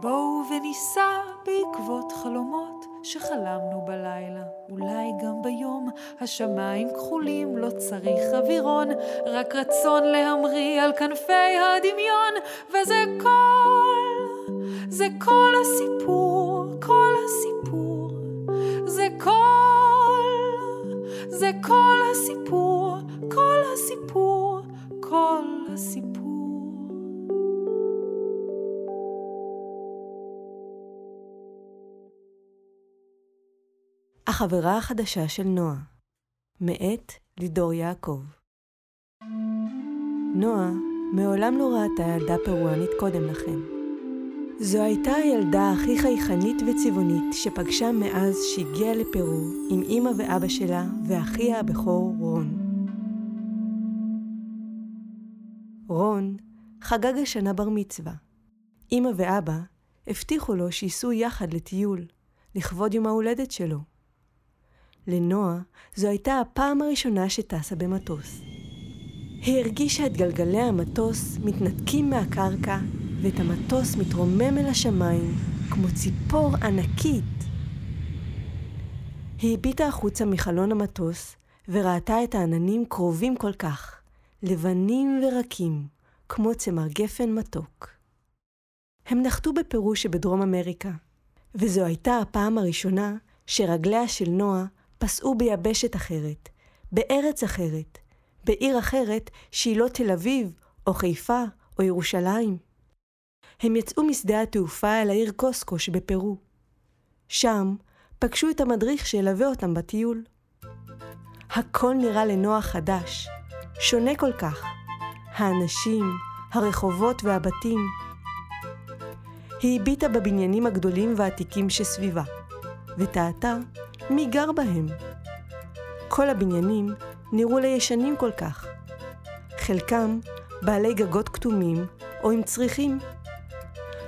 בואו וניסע בעקבות חלומות שחלמנו בלילה, אולי גם ביום. השמיים כחולים, לא צריך אווירון, רק רצון להמריא על כנפי הדמיון, וזה כל, זה כל הסיפור, החברה החדשה של נועה, מאת לידור יעקב. נועה מעולם לא ראתה ילדה פרואנית קודם לכן. זו הייתה הילדה הכי חייכנית וצבעונית שפגשה מאז שהגיעה לפרו עם אמא ואבא שלה ואחיה הבכור רון. רון חגג השנה בר מצווה. אמא ואבא הבטיחו לו שייסעו יחד לטיול, לכבוד יום ההולדת שלו. לנועה זו הייתה הפעם הראשונה שטסה במטוס. היא הרגישה את גלגלי המטוס מתנתקים מהקרקע ואת המטוס מתרומם אל השמיים כמו ציפור ענקית. היא הביטה החוצה מחלון המטוס וראתה את העננים קרובים כל כך, לבנים ורקים, כמו צמר גפן מתוק. הם נחתו בפרו שבדרום אמריקה, וזו הייתה הפעם הראשונה שרגליה של נועה פסעו ביבשת אחרת, בארץ אחרת, בעיר אחרת שהיא לא תל אביב, או חיפה, או ירושלים. הם יצאו משדה התעופה אל העיר קוסקו שבפרו. שם פגשו את המדריך שילווה אותם בטיול. הכל נראה לנוח חדש, שונה כל כך. האנשים, הרחובות והבתים. היא הביטה בבניינים הגדולים והעתיקים שסביבה, וטעתה מי גר בהם? כל הבניינים נראו לישנים כל כך. חלקם בעלי גגות כתומים או עם צריכים.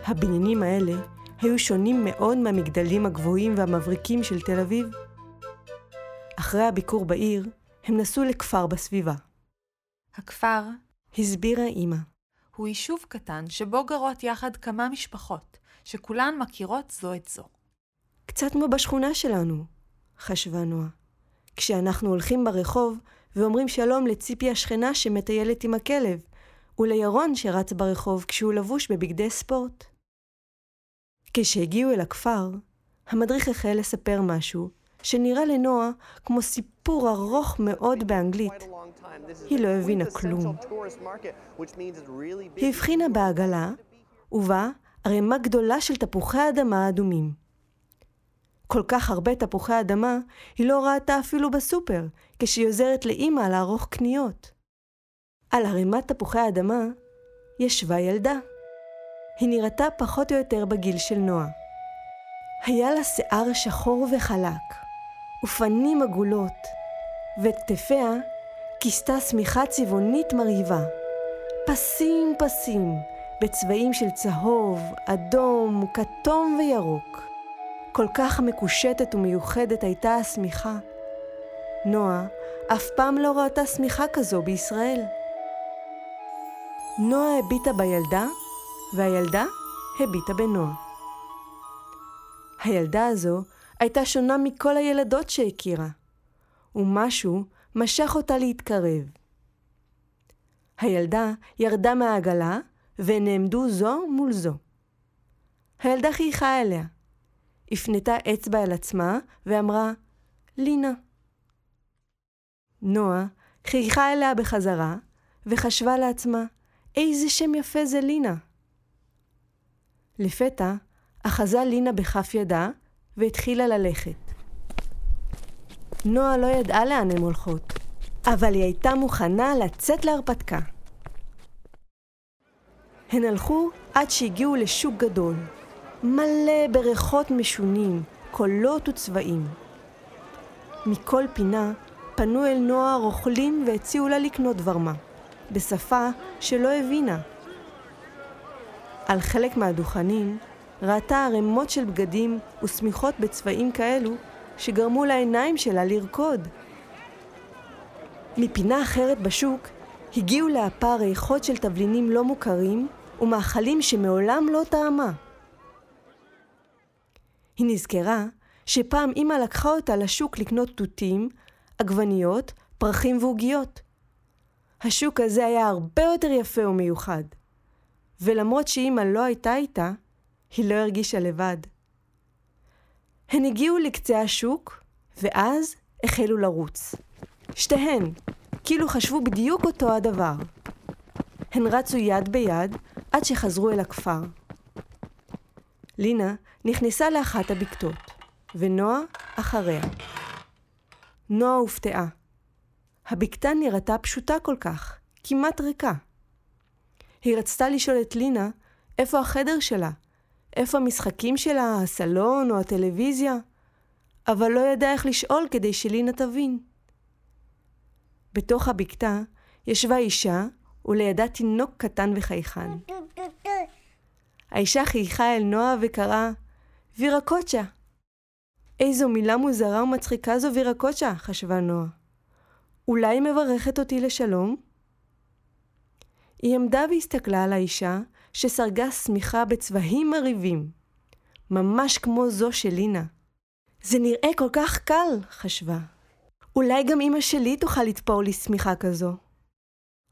הבניינים האלה היו שונים מאוד מהמגדלים הגבוהים והמבריקים של תל אביב. אחרי הביקור בעיר, הם נסעו לכפר בסביבה. הכפר, הסבירה אמא, הוא יישוב קטן שבו גרות יחד כמה משפחות, שכולן מכירות זו את זו. קצת כמו בשכונה שלנו, חשבה נועה. כשאנחנו הולכים ברחוב ואומרים שלום לציפי השכנה שמטיילת עם הכלב, ולירון שרץ ברחוב כשהוא לבוש בבגדי ספורט. כשהגיעו אל הכפר, המדריך החל לספר משהו שנראה לנועה כמו סיפור ארוך מאוד באנגלית. היא לא הבינה כלום. היא הבחינה בעגלה, ובה ערימה גדולה של תפוחי אדמה אדומים. כל כך הרבה תפוחי אדמה, היא לא ראתה אפילו בסופר, כשהיא עוזרת לאימא לערוך קניות. על ערימת תפוחי אדמה ישבה ילדה. היא נראתה פחות או יותר בגיל של נועה. היה לה שיער שחור וחלק, ופנים עגולות, ואת כתפיה כיסתה שמיכה צבעונית מרהיבה. פסים פסים, בצבעים של צהוב, אדום, כתום וירוק. כל כך מקושטת ומיוחדת הייתה השמיכה. נועה אף פעם לא ראתה שמיכה כזו בישראל. נועה הביטה בילדה, והילדה הביטה בנועה. הילדה הזו הייתה שונה מכל הילדות שהכירה, ומשהו משך אותה להתקרב. הילדה ירדה מהעגלה, ונעמדו זו מול זו. הילדה חייכה אליה. הפנתה אצבע אל עצמה ואמרה, לינה. נועה חייכה אליה בחזרה וחשבה לעצמה, איזה שם יפה זה לינה. לפתע אחזה לינה בכף ידה והתחילה ללכת. נועה לא ידעה לאן הן הולכות, אבל היא הייתה מוכנה לצאת להרפתקה. הן הלכו עד שהגיעו לשוק גדול. מלא בריחות משונים, קולות וצבעים. מכל פינה פנו אל נועה רוכלים והציעו לה לקנות דבר מה, בשפה שלא הבינה. על חלק מהדוכנים ראתה ערימות של בגדים ושמיכות בצבעים כאלו שגרמו לעיניים שלה לרקוד. מפינה אחרת בשוק הגיעו לאפה ריחות של תבלינים לא מוכרים ומאכלים שמעולם לא טעמה. היא נזכרה שפעם אמא לקחה אותה לשוק לקנות תותים, עגבניות, פרחים ועוגיות. השוק הזה היה הרבה יותר יפה ומיוחד. ולמרות שאמא לא הייתה איתה, היא לא הרגישה לבד. הן הגיעו לקצה השוק, ואז החלו לרוץ. שתיהן, כאילו חשבו בדיוק אותו הדבר. הן רצו יד ביד עד שחזרו אל הכפר. לינה נכנסה לאחת הבקתות, ונועה אחריה. נועה הופתעה. הבקתה נראתה פשוטה כל כך, כמעט ריקה. היא רצתה לשאול את לינה איפה החדר שלה, איפה המשחקים שלה, הסלון או הטלוויזיה, אבל לא ידעה איך לשאול כדי שלינה תבין. בתוך הבקתה ישבה אישה ולידה תינוק קטן וחייכן. האישה חייכה אל נועה וקראה, וירקוצ'ה. איזו מילה מוזרה ומצחיקה זו וירקוצ'ה, חשבה נועה. אולי מברכת אותי לשלום? היא עמדה והסתכלה על האישה, שסרגה שמיכה בצבעים מרהיבים, ממש כמו זו של לינה. זה נראה כל כך קל, חשבה. אולי גם אמא שלי תוכל לתפור לי שמיכה כזו.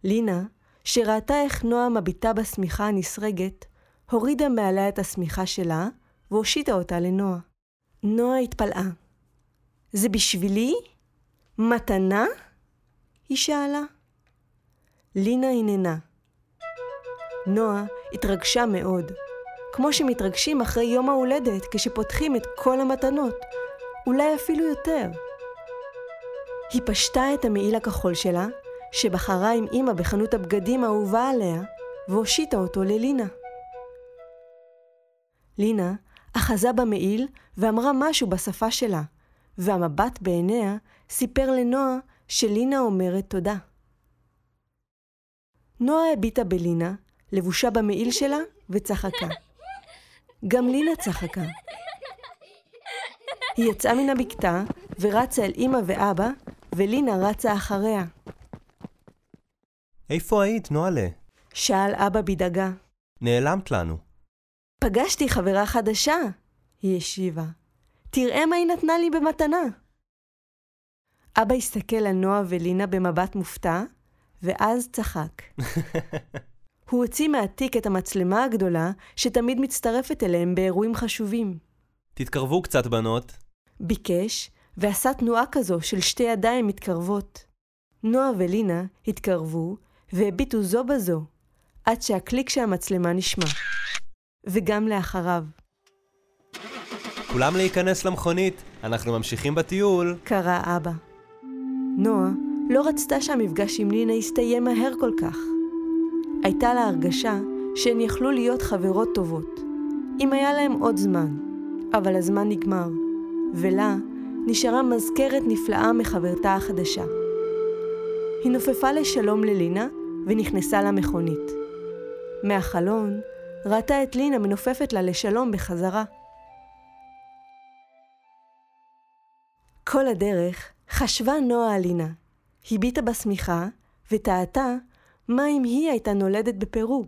לינה, שראתה איך נועה מביטה בשמיכה הנסרגת, הורידה מעליה את השמיכה שלה והושיטה אותה לנועה. נועה התפלאה. זה בשבילי? מתנה? היא שאלה. לינה הננה. נועה התרגשה מאוד, כמו שמתרגשים אחרי יום ההולדת כשפותחים את כל המתנות, אולי אפילו יותר. היא פשטה את המעיל הכחול שלה, שבחרה עם אמא בחנות הבגדים האהובה עליה, והושיטה אותו ללינה. לינה אחזה במעיל ואמרה משהו בשפה שלה, והמבט בעיניה סיפר לנועה שלינה אומרת תודה. נועה הביטה בלינה, לבושה במעיל שלה, וצחקה. גם לינה צחקה. היא יצאה מן הבקתה ורצה אל אמא ואבא, ולינה רצה אחריה. איפה היית, נועלה? שאל אבא בדאגה. נעלמת לנו. פגשתי חברה חדשה, היא השיבה. תראה מה היא נתנה לי במתנה. אבא הסתכל על נועה ולינה במבט מופתע, ואז צחק. הוא הוציא מהתיק את המצלמה הגדולה שתמיד מצטרפת אליהם באירועים חשובים. תתקרבו קצת, בנות. ביקש, ועשה תנועה כזו של שתי ידיים מתקרבות. נועה ולינה התקרבו והביטו זו בזו, עד שהקליק של המצלמה נשמע. וגם לאחריו. כולם להיכנס למכונית, אנחנו ממשיכים בטיול. קרא אבא. נועה לא רצתה שהמפגש עם לינה יסתיים מהר כל כך. הייתה לה הרגשה שהן יכלו להיות חברות טובות, אם היה להם עוד זמן, אבל הזמן נגמר, ולה נשארה מזכרת נפלאה מחברתה החדשה. היא נופפה לשלום ללינה ונכנסה למכונית. מהחלון ראתה את לינה מנופפת לה לשלום בחזרה. כל הדרך חשבה נועה על לינה. הביטה בשמיכה וטעתה מה אם היא הייתה נולדת בפרו,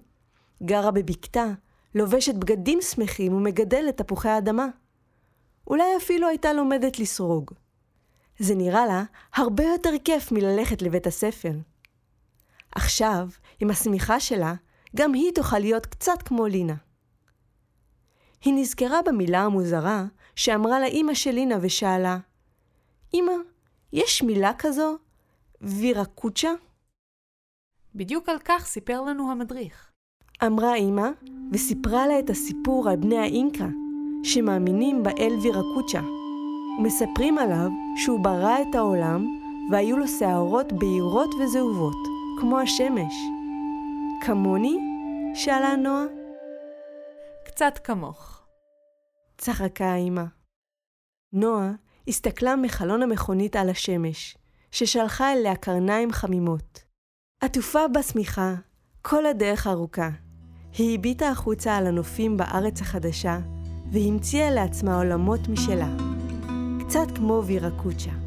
גרה בבקתה, לובשת בגדים שמחים ומגדלת תפוחי אדמה. אולי אפילו הייתה לומדת לסרוג. זה נראה לה הרבה יותר כיף מללכת לבית הספר. עכשיו, עם השמיכה שלה, גם היא תוכל להיות קצת כמו לינה. היא נזכרה במילה המוזרה שאמרה לה אימא של לינה ושאלה, אמא, יש מילה כזו? וירקוצ'ה? בדיוק על כך סיפר לנו המדריך. אמרה אמא, וסיפרה לה את הסיפור על בני האינקה, שמאמינים באל וירקוצ'ה, ומספרים עליו שהוא ברא את העולם, והיו לו שערות בהירות וזהובות, כמו השמש. כמוני? שאלה נועה. קצת כמוך. צחקה האמא. נועה הסתכלה מחלון המכונית על השמש, ששלחה אליה קרניים חמימות. עטופה בשמיכה, כל הדרך ארוכה. היא הביטה החוצה על הנופים בארץ החדשה, והמציאה לעצמה עולמות משלה. קצת כמו וירקוצ'ה.